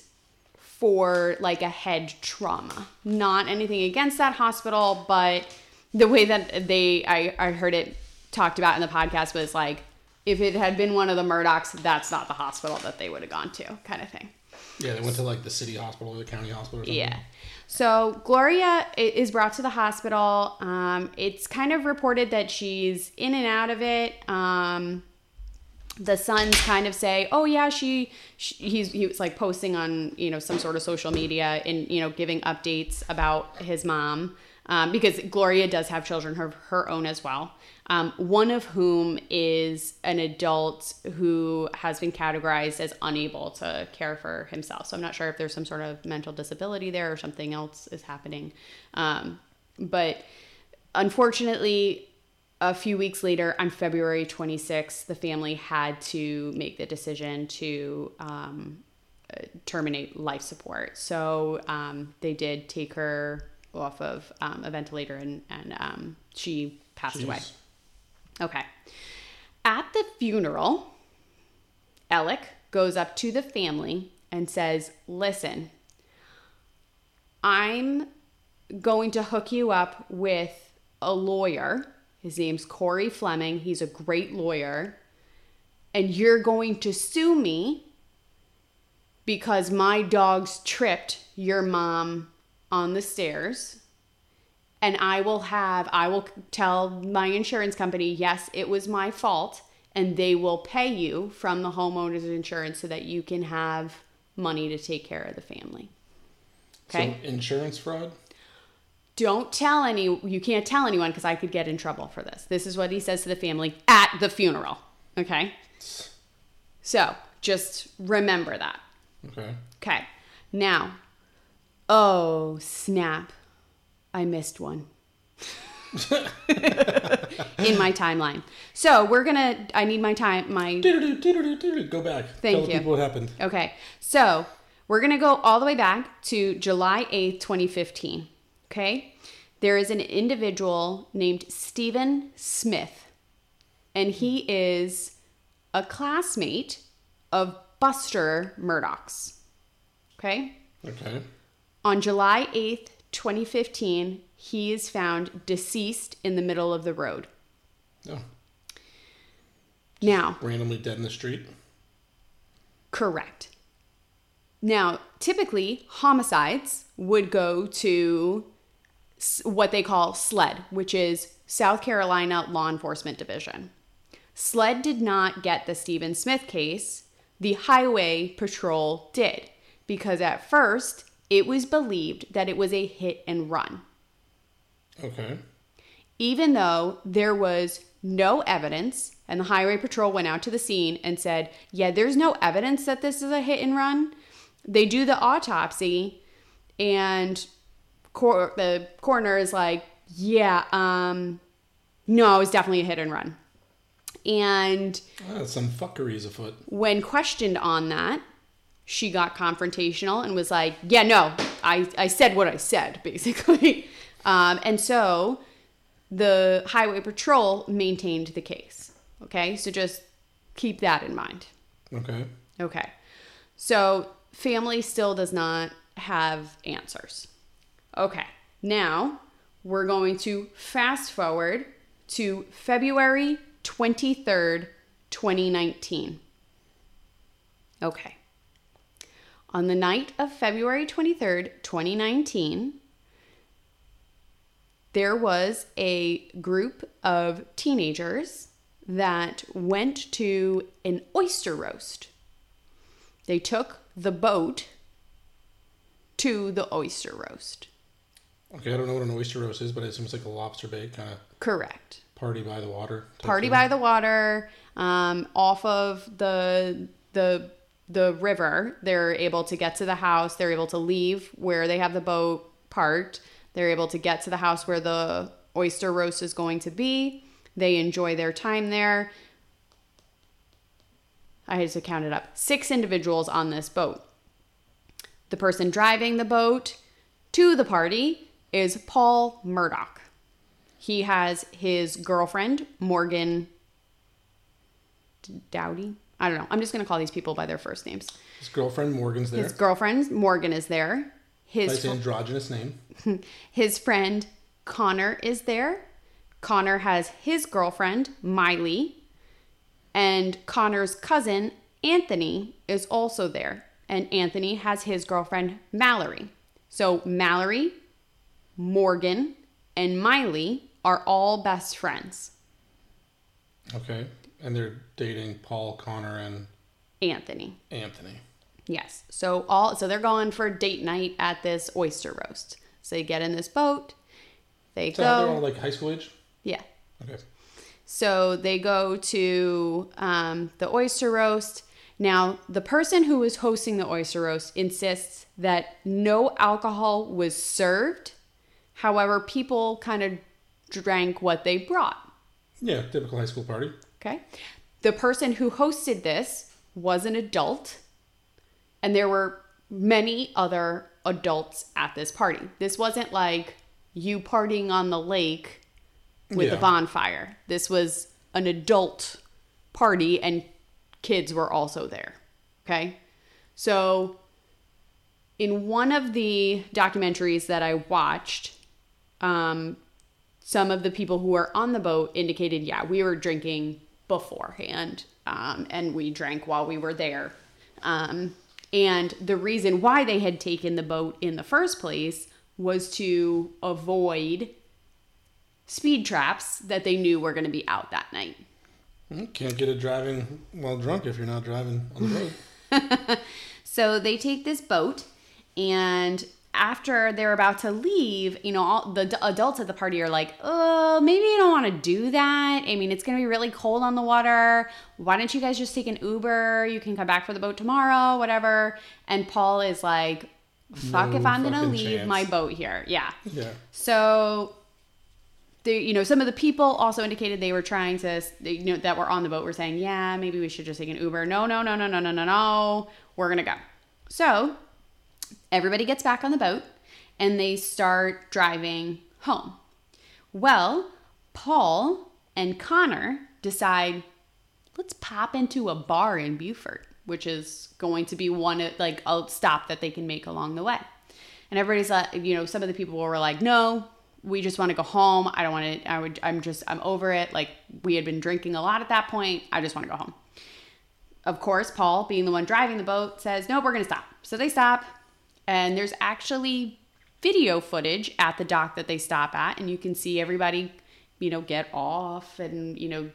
for like a head trauma. Not anything against that hospital, but the way that they I, I heard it talked about in the podcast was like if it had been one of the Murdaughs, that's not the hospital that they would have gone to, kind of thing. yeah, they went to like the city hospital or the county hospital or something. Yeah. So Gloria is brought to the hospital. Um, it's kind of reported that she's in and out of it. Um, the sons kind of say, "Oh yeah, she, she he's he was like posting on you know some sort of social media and you know giving updates about his mom um, because Gloria does have children her her own as well. Um, one of whom is an adult who has been categorized as unable to care for himself. So I'm not sure if there's some sort of mental disability there or something else is happening. Um, but unfortunately, a few weeks later, on February 26th, the family had to make the decision to um, terminate life support. So um, they did take her off of um, a ventilator and, and um, she passed away. Okay. At the funeral, Alec goes up to the family and says, Listen, I'm going to hook you up with a lawyer. His name's Corey Fleming. He's a great lawyer. And you're going to sue me because my dogs tripped your mom on the stairs and I will have I will tell my insurance company, yes, it was my fault, and they will pay you from the homeowner's insurance so that you can have money to take care of the family. Okay? So insurance fraud? Don't tell any you can't tell anyone because I could get in trouble for this. This is what he says to the family at the funeral. Okay? So, just remember that. Okay. Okay. Now, oh, snap. I missed one. In my timeline. So, we're going to I need my time my. Go back. Thank Tell you. people what happened. Okay. So, we're going to go all the way back to July 8th, 2015. Okay? There is an individual named Stephen Smith, and he is a classmate of Buster Murdaugh's. Okay? Okay. On July 8th, 2015, he is found deceased in the middle of the road. Oh, Now, randomly dead in the street. Correct. Now, typically, homicides would go to what they call SLED, which is South Carolina Law Enforcement Division. SLED did not get the Stephen Smith case, the Highway Patrol did, because at first it was believed that it was a hit and run Okay. even though there was no evidence and the highway patrol went out to the scene and said yeah there's no evidence that this is a hit and run they do the autopsy and cor- the coroner is like yeah um no it was definitely a hit and run and Ah, some fuckery is afoot. when questioned on that, she got confrontational and was like, "Yeah, no, I I said what I said, (laughs) basically." Um, and so the highway patrol maintained the case. Okay, so just keep that in mind. Okay. Okay. So family still does not have answers. Okay. Now we're going to fast forward to February 23rd, 2019. Okay. On the night of February 23rd, 2019, there was a group of teenagers that went to an oyster roast. They took the boat to the oyster roast. Okay, I don't know what an oyster roast is, but it seems like a lobster bake kind of Correct. party by the water. Party thing. by the water, um, off of the the the river. They're able to get to the house. They're able to leave where they have the boat parked. They're able to get to the house where the oyster roast is going to be. They enjoy their time there. I had to count it up. Six individuals on this boat. The person driving the boat to the party is Paul Murdaugh. He has his girlfriend, Morgan Doughty. I don't know. I'm just going to call these people by their first names. His girlfriend Morgan's there. His girlfriend, Morgan, is there. His, Nice androgynous name. (laughs) his friend, Connor, is there. Connor has his girlfriend, Miley. And Connor's cousin, Anthony, is also there. And Anthony has his girlfriend, Mallory. So Mallory, Morgan, and Miley are all best friends. Okay. And they're dating Paul, Connor, and Anthony. Anthony. Yes. So all so they're going for date night at this oyster roast. So they get in this boat. They So they're all like high school age? Yeah. Okay. So they go to um, the oyster roast. Now, the person who was hosting the oyster roast insists that no alcohol was served. However, people kind of drank what they brought. Yeah, typical high school party. Okay. The person who hosted this was an adult, and there were many other adults at this party. This wasn't like you partying on the lake with a bonfire. This was an adult party, and kids were also there. Okay. So, in one of the documentaries that I watched, um, some of the people who were on the boat indicated, yeah, we were drinking beforehand, um, and we drank while we were there. Um, and the reason why they had taken the boat in the first place was to avoid speed traps that they knew were going to be out that night. You can't get a driving while drunk if you're not driving on the road. (laughs) So they take this boat, and after they're about to leave, you know, all the d- adults at the party are like, "Oh, maybe you don't want to do that. I mean, it's gonna be really cold on the water. Why don't you guys just take an Uber? You can come back for the boat tomorrow, whatever." And Paul is like, "Fuck No if I'm gonna leave chance. my boat here." Yeah. yeah. So, the you know some of the people also indicated they were trying to you know that were on the boat were saying, yeah, maybe we should just take an Uber. No, no, no, no, no, no, no, no. We're gonna go. So everybody gets back on the boat and they start driving home. Well, Paul and Connor decide let's pop into a bar in Beaufort, which is going to be one of like a stop that they can make along the way. And everybody's like, you know, some of the people were like, no, we just want to go home. I don't want to, I would, I'm just, I'm over it. Like we had been drinking a lot at that point. I just want to go home. Of course, Paul, being the one driving the boat, says, no, we're going to stop. So they stop. And there's actually video footage at the dock that they stop at. And you can see everybody, you know, get off and, you know,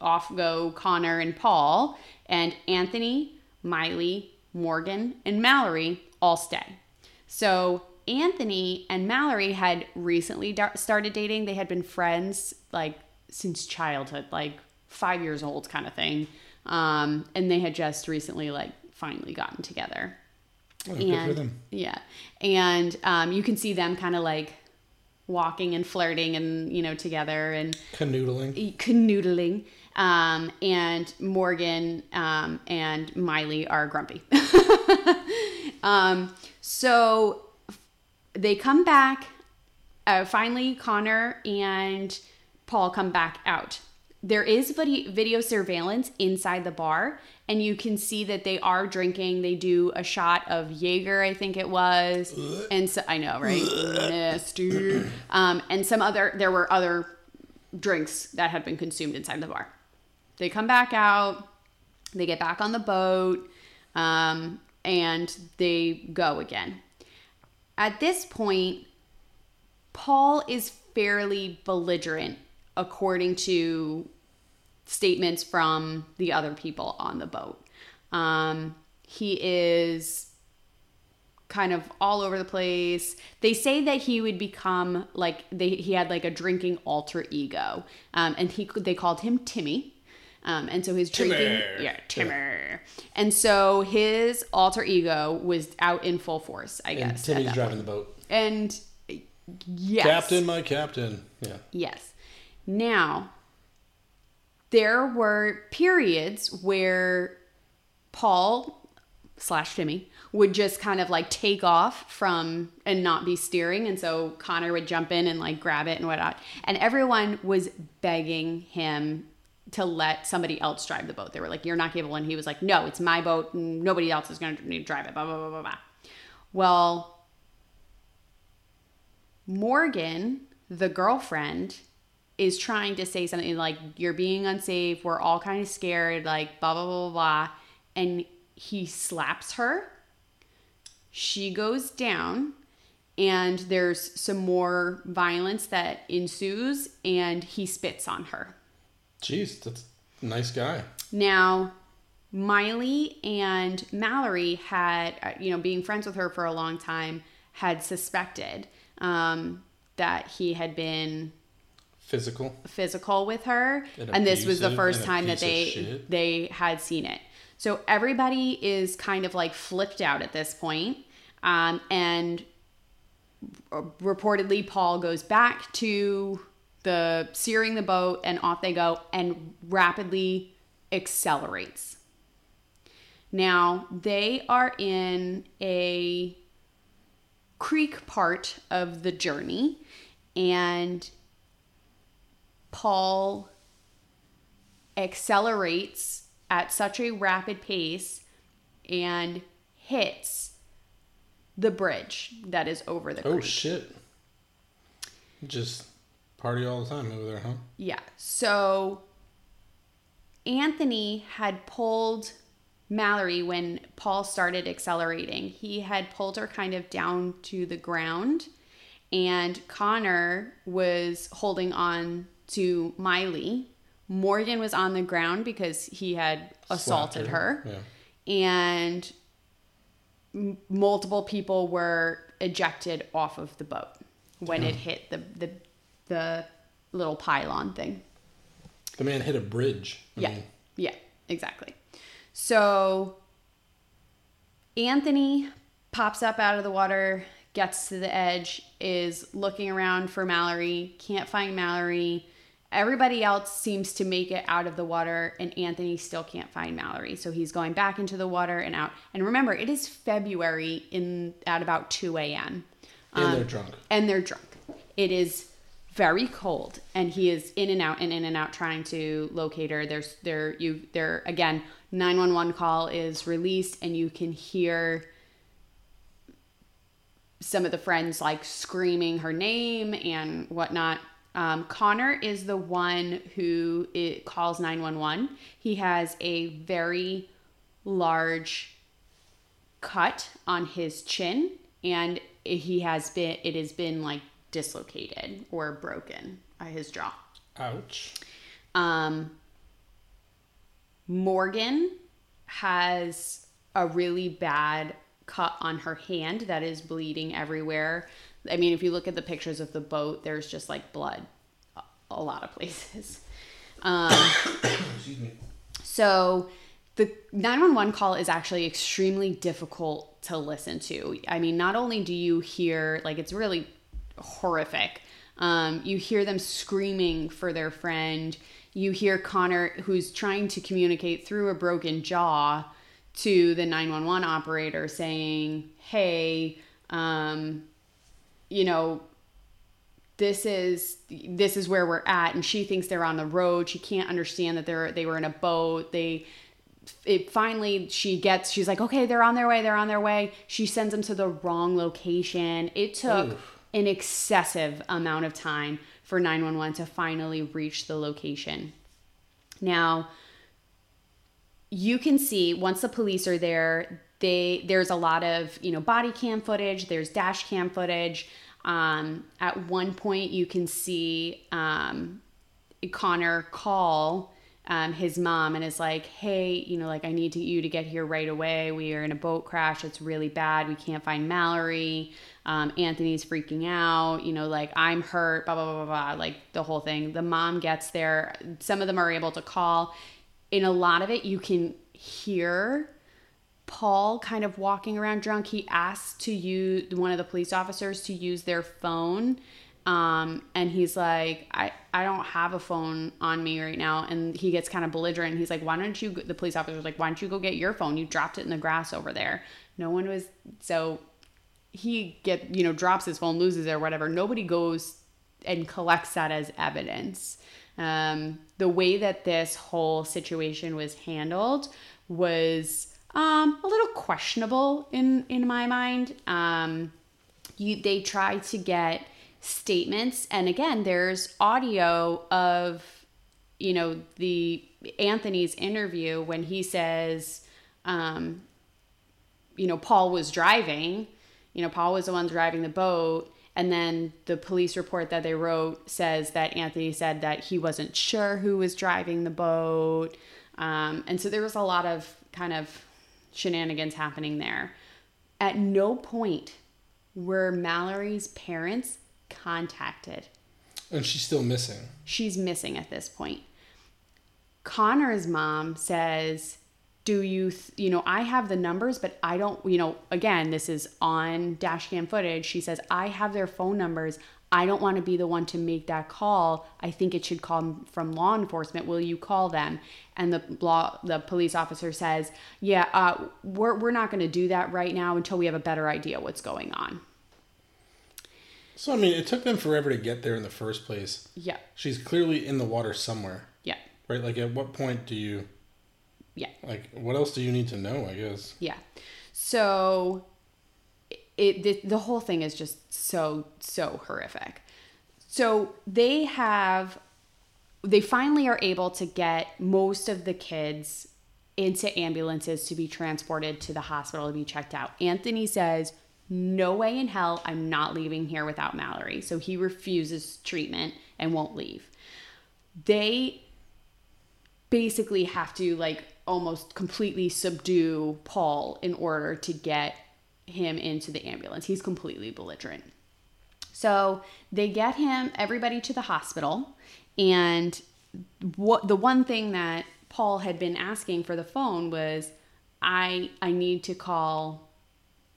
off go Connor and Paul. And Anthony, Miley, Morgan, and Mallory all stay. So Anthony and Mallory had recently started dating. They had been friends like since childhood, like five years old, kind of thing. Um, and they had just recently, like, finally gotten together. Oh, And yeah, and um, you can see them kind of like walking and flirting and you know together and Canoodling. canoodling. Um, and Morgan um, and Miley are grumpy. (laughs) um, so they come back uh, finally, Connor and Paul come back out. There is video, surveillance inside the bar, and you can see that they are drinking. They do a shot of Jaeger, I think it was, and so I know, right? Nasty. Um, and some other. There were other drinks that had been consumed inside the bar. They come back out. They get back on the boat, um, and they go again. At this point, Paul is fairly belligerent, according to statements from the other people on the boat. Um, he is kind of all over the place. They say that he would become like they he had like a drinking alter ego, um, and he they called him Timmy. Um, and so his drinking, Timmy. yeah, Timmy. And so his alter ego was out in full force, I And guess. at Timmy's driving point. the boat. And yes, Captain, my captain. Yeah. Yes. Now, there were periods where Paul slash Jimmy would just kind of like take off from and not be steering. And so Connor would jump in and like grab it and whatnot. And everyone was begging him to let somebody else drive the boat. They were like, You're not capable. And he was like, No, it's my boat. Nobody else is going to need to drive it. Blah, blah, blah, blah, blah. Well, Morgan, the girlfriend, is trying to say something like, You're being unsafe. We're all kind of scared. Like, blah, blah, blah, blah, blah. And he slaps her. She goes down. And there's some more violence that ensues. And he spits on her. Jeez, that's a nice guy. Now, Miley and Mallory had, uh, you know, being friends with her for a long time, had suspected um, that he had been Physical. physical with her, And and this was the first time that they they had seen it. So everybody is kind of like flipped out at this point, um, and reportedly Paul goes back to the steering the boat, and off they go, and rapidly accelerates. Now they are in a creek part of the journey, and Paul accelerates at such a rapid pace and hits the bridge that is over the Oh shit. Just party all the time over there, huh? Yeah. So Anthony had pulled Mallory when Paul started accelerating. He had pulled her kind of down to the ground, and Connor was holding on to Miley. Morgan was on the ground because he had assaulted Slapped her. Yeah. and m- multiple people were ejected off of the boat when it hit the the the little pylon thing. The man hit a bridge. I Yeah. mean, Yeah, exactly. So Anthony pops up out of the water, gets to the edge, is looking around for Mallory, can't find Mallory. Everybody else seems to make it out of the water, and Anthony still can't find Mallory. So he's going back into the water and out. And remember, it is February in at about 2 a.m. and they're um, drunk. and they're drunk. It is very cold, and he is in and out and in and out trying to locate her. There's there you there again. Nine one one call is released, and you can hear some of the friends like screaming her name and whatnot. Um, Connor is the one who it calls 911. He has a very large cut on his chin and he has been it has been like dislocated or broken by his jaw. Ouch. Um, Morgan has a really bad cut on her hand that is bleeding everywhere. I mean, if you look at the pictures of the boat, there's just like blood a- a lot of places. Um, Excuse me. so the 911 call is actually extremely difficult to listen to. I mean, not only do you hear, like, it's really horrific, um, you hear them screaming for their friend. You hear Connor, who's trying to communicate through a broken jaw to the 911 operator, saying, Hey, um, you know, this is this is where we're at. And she thinks they're on the road. She can't understand that they're they were in a boat. They it finally she gets she's like okay they're on their way they're on their way. She sends them to the wrong location. It took Oof. an excessive amount of time for 911 to finally reach the location. Now you can see once the police are there they there's a lot of you know body cam footage there's dash cam footage. Um, at one point you can see um, connor call um, his mom and is like hey you know like i need to, you to get here right away. We are in a boat crash. It's really bad. We can't find mallory. Um, anthony's freaking out. You know like i'm hurt blah blah blah blah blah like the whole thing. The mom gets there. Some of them are able to call. In a lot of it you can hear Paul kind of walking around drunk. He asks to use one of the police officers to use their phone. Um, and he's like, I, I don't have a phone on me right now. And he gets kind of belligerent. He's like, why don't you, the police officer's like, why don't you go get your phone? You dropped it in the grass over there. No one was, so he get, you know, drops his phone, loses it or whatever. Nobody goes and collects that as evidence. Um, the way that this whole situation was handled was um, a little questionable in in my mind. Um, you they try to get statements, and again, there's audio of you know the Anthony's interview when he says, um, you know, Paul was driving. You know, Paul was the one driving the boat. And then the police report that they wrote says that Anthony said that he wasn't sure who was driving the boat. Um, and so there was a lot of kind of shenanigans happening there. At no point were Mallory's parents contacted. And she's still missing. She's missing at this point. Connor's mom says, Do you, th- you know, I have the numbers, but I don't, you know, again, this is on dashcam footage. She says, I have their phone numbers. I don't want to be the one to make that call. I think it should come from law enforcement. Will you call them? And the law, the police officer says, "Yeah, uh, we're we're not going to do that right now until we have a better idea what's going on." So I mean, it took them forever to get there in the first place. Yeah, She's clearly in the water somewhere, yeah, right? Like, at what point do you, yeah. like, what else do you need to know? I guess. Yeah. So it the, the whole thing is just so so horrific. So they have they finally are able to get most of the kids into ambulances to be transported to the hospital to be checked out. Anthony says, "No way in hell I'm not leaving here without Mallory." So he refuses treatment and won't leave. They basically have to like almost completely subdue Paul in order to get him into the ambulance. He's completely belligerent. So they get him, everybody to the hospital. And what the one thing that Paul had been asking for the phone was, I I need to call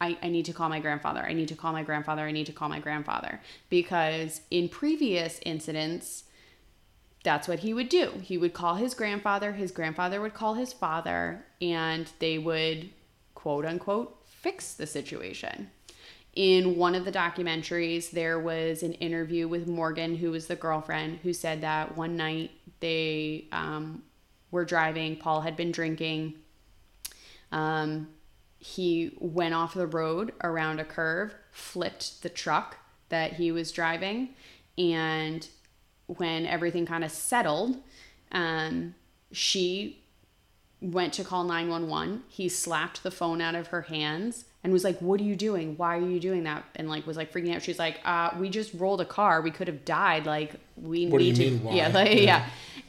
I, I need to call my grandfather. I need to call my grandfather. I need to call my grandfather. Because in previous incidents, that's what he would do. He would call his grandfather, his grandfather would call his father, and they would quote unquote fix the situation. In one of the documentaries, there was an interview with Morgan, who was the girlfriend, who said that one night they um, were driving, Paul had been drinking. Um, he went off the road around a curve, flipped the truck that he was driving, and when everything kind of settled, um, she went to call 911. He slapped the phone out of her hands and was like, What are you doing? Why are you doing that? And like was like freaking out. She's like, uh, we just rolled a car. We could have died. Like we What need to mean? (laughs) Yeah, like, Yeah.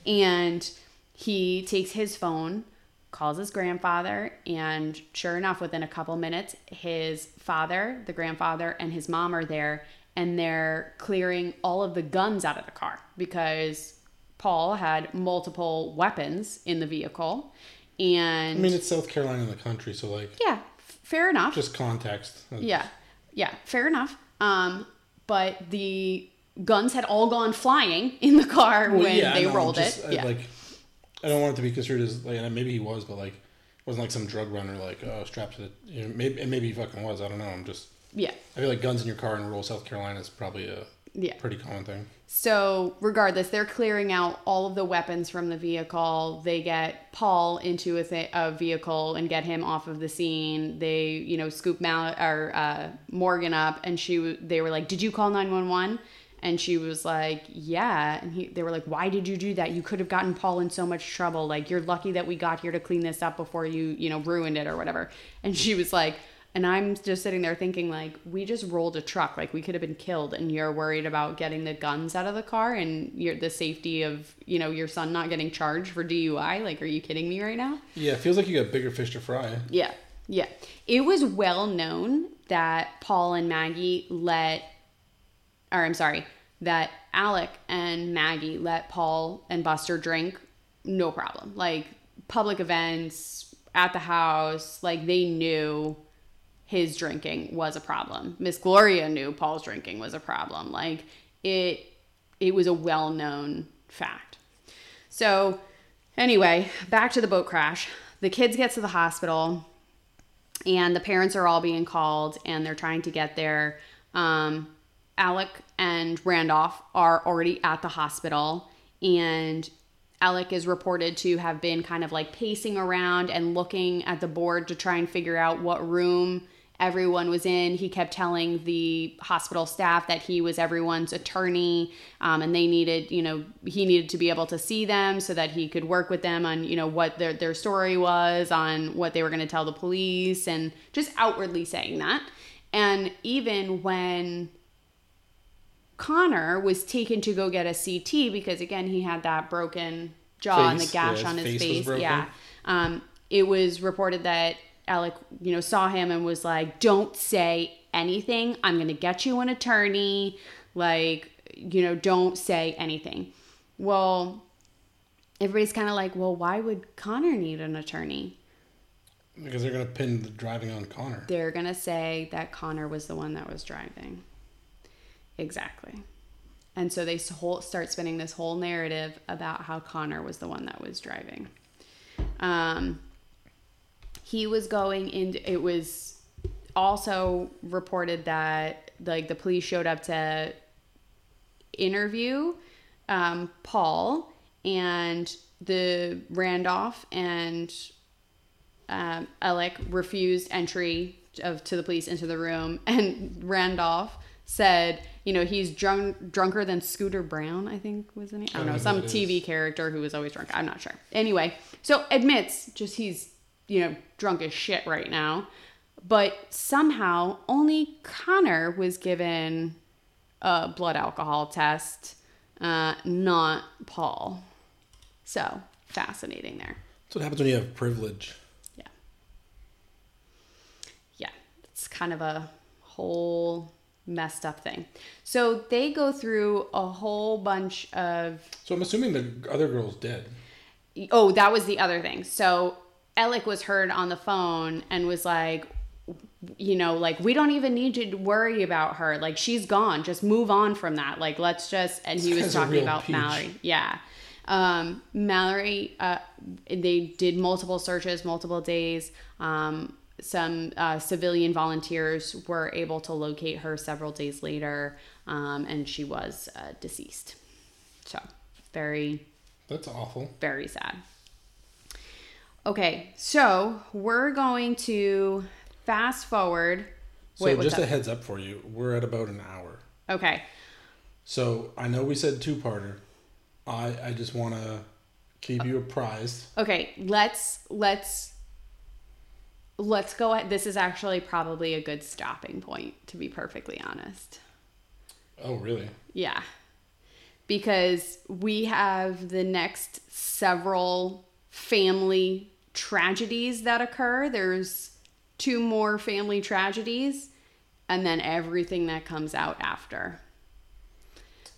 yeah. And he takes his phone, calls his grandfather, and sure enough, within a couple minutes, his father, the grandfather, and his mom are there and they're clearing all of the guns out of the car because Paul had multiple weapons in the vehicle. And I mean, it's South Carolina in the country, so like, yeah, fair enough. just context. yeah, yeah, fair enough. Um, but the guns had all gone flying in the car Well, when yeah, they know, rolled just, it. uh, yeah, Like, I don't want it to be construed as like, and maybe he was, but like, it wasn't like some drug runner, like, oh, strapped to the, you know, maybe, and maybe he fucking was. I don't know. I'm just, yeah, I feel like guns in your car in rural South Carolina is probably a Yeah. pretty common thing. So, regardless, they're clearing out all of the weapons from the vehicle. They get Paul into a, th- a vehicle and get him off of the scene. They, you know, scoop Mal- or uh, Morgan up, and she, w- they were like, "Did you call 911?" And she was like, "Yeah." And he, they were like, "Why did you do that? You could have gotten Paul in so much trouble. Like, you're lucky that we got here to clean this up before you, you know, ruined it or whatever." And she was like. And I'm just sitting there thinking, like, we just rolled a truck. Like, we could have been killed, and you're worried about getting the guns out of the car and your the safety of, you know, your son not getting charged for DUI. Like, are you kidding me right now? Yeah, it feels like you got bigger fish to fry. Yeah, yeah. It was well known that Paul and Maggie let, or I'm sorry, that Alec and Maggie let Paul and Buster drink, no problem. Like public events at the house, like they knew his drinking was a problem. Miss Gloria knew Paul's drinking was a problem. Like it, it was a well known fact. So, anyway, back to the boat crash. The kids get to the hospital, and the parents are all being called, and they're trying to get there. Um, Alec and Randolph are already at the hospital, and Alec is reported to have been kind of like pacing around and looking at the board to try and figure out what room everyone was in. He kept telling the hospital staff that he was everyone's attorney, um, and they needed, you know, he needed to be able to see them so that he could work with them on, you know, what their their story was, on what they were going to tell the police, and just outwardly saying that. And even when Connor was taken to go get a CT because again he had that broken jaw and the gash yeah, on his his face face. Yeah. Um, it was reported that Alec, you know, saw him and was like, "Don't say anything. I'm going to get you an attorney. Like, you know, don't say anything." Well, everybody's kind of like, "Well, why would Connor need an attorney?" Because they're gonna pin the driving on Connor. They're going to say that Connor was the one that was driving. Exactly. And so they whole, start spinning this whole narrative about how Connor was the one that was driving. Um, he was going in. It was also reported that like the police showed up to interview um, Paul and the Randolph and um, Alec refused entry of to the police into the room, (laughs) and Randolph said, you know, he's drunk, drunker than Scooter Brown, I think was the name. I don't know, some TV character who was always drunk. I'm not sure. Anyway, so admits just he's you know drunk as shit right now, but somehow only Connor was given a blood alcohol test, uh, not Paul. So fascinating there. That's what happens when you have privilege. Yeah. Yeah. It's kind of a whole messed up thing. So they go through a whole bunch of. So I'm assuming the other girl's dead. Oh, that was the other thing. So Alec was heard on the phone and was like, you know, like, we don't even need to worry about her. Like, she's gone. Just move on from that. Like, let's just. And he was talking about Beach. Mallory. Yeah. Um, Mallory, uh, they did multiple searches, multiple days. Um, some uh, civilian volunteers were able to locate her several days later, um, and she was uh, deceased. So, very, That's awful. very sad. Okay, so we're going to fast forward. So Wait, just a heads up for you, we're at about an hour. Okay, So I know we said two parter. I I just want to keep you apprised. okay, let's let's let's go. At, this is actually probably a good stopping point, to be perfectly honest. Oh really? Yeah. Because we have the next several family tragedies that occur. There's two more family tragedies, and then everything that comes out after.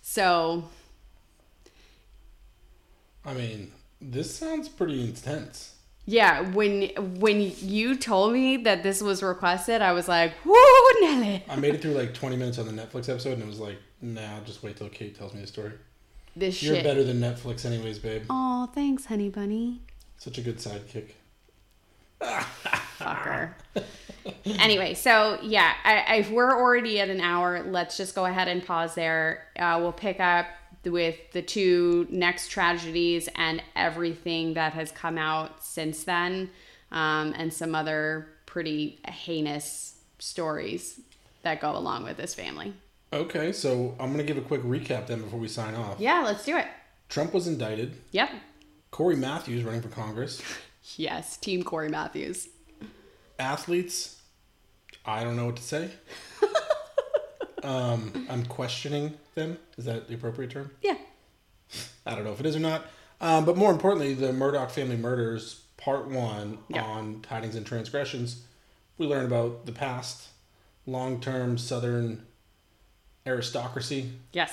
So, I mean, this sounds pretty intense. yeah, when when you told me that this was requested, I was like, "Whoo, Nelly!" I made it through like 20 minutes on the Netflix episode, and it was like, nah, just wait till Kate tells me the story. This You're shit. better than Netflix, anyways, babe. Oh, thanks, honey bunny. Such a good sidekick. fucker. anyway, so yeah, I, if we're already at an hour, let's just go ahead and pause there. Uh, we'll pick up with the two next tragedies and everything that has come out since then, um, and some other pretty heinous stories that go along with this family. Okay, so I'm gonna give a quick recap then before we sign off. Yeah, let's do it. Trump was indicted. Yep. Corey Matthews running for Congress. Yes, Team Corey Matthews. Athletes, I don't know what to say. (laughs) um, I'm questioning them. Is that the appropriate term? Yeah. I don't know if it is or not. Um, but more importantly, the Murdaugh family murders, part one Yeah. on tidings and transgressions. We learn about the past, long term Southern aristocracy, Yes.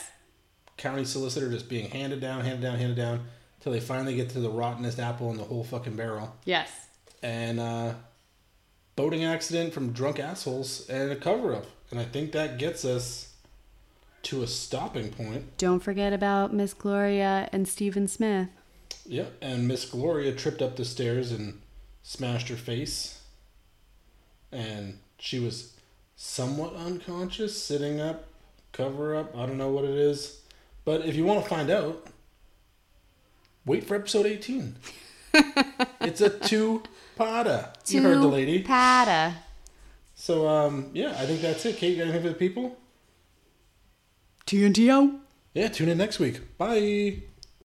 county solicitor just being handed down, handed down, handed down, till they finally get to the rottenest apple in the whole fucking barrel. Yes. And uh, boating accident from drunk assholes and a cover up. And I think that gets us to a stopping point. Don't forget about Miss Gloria and Stephen Smith. Yep, and Miss Gloria tripped up the stairs and smashed her face. And she was somewhat unconscious, sitting up, cover up. I don't know what it is. But if you want to find out, wait for episode 18. (laughs) it's a two pada. You heard the lady. Pata. So, um, yeah, I think that's it. Kate, you got anything for the people? TNTO. Yeah, tune in next week. Bye.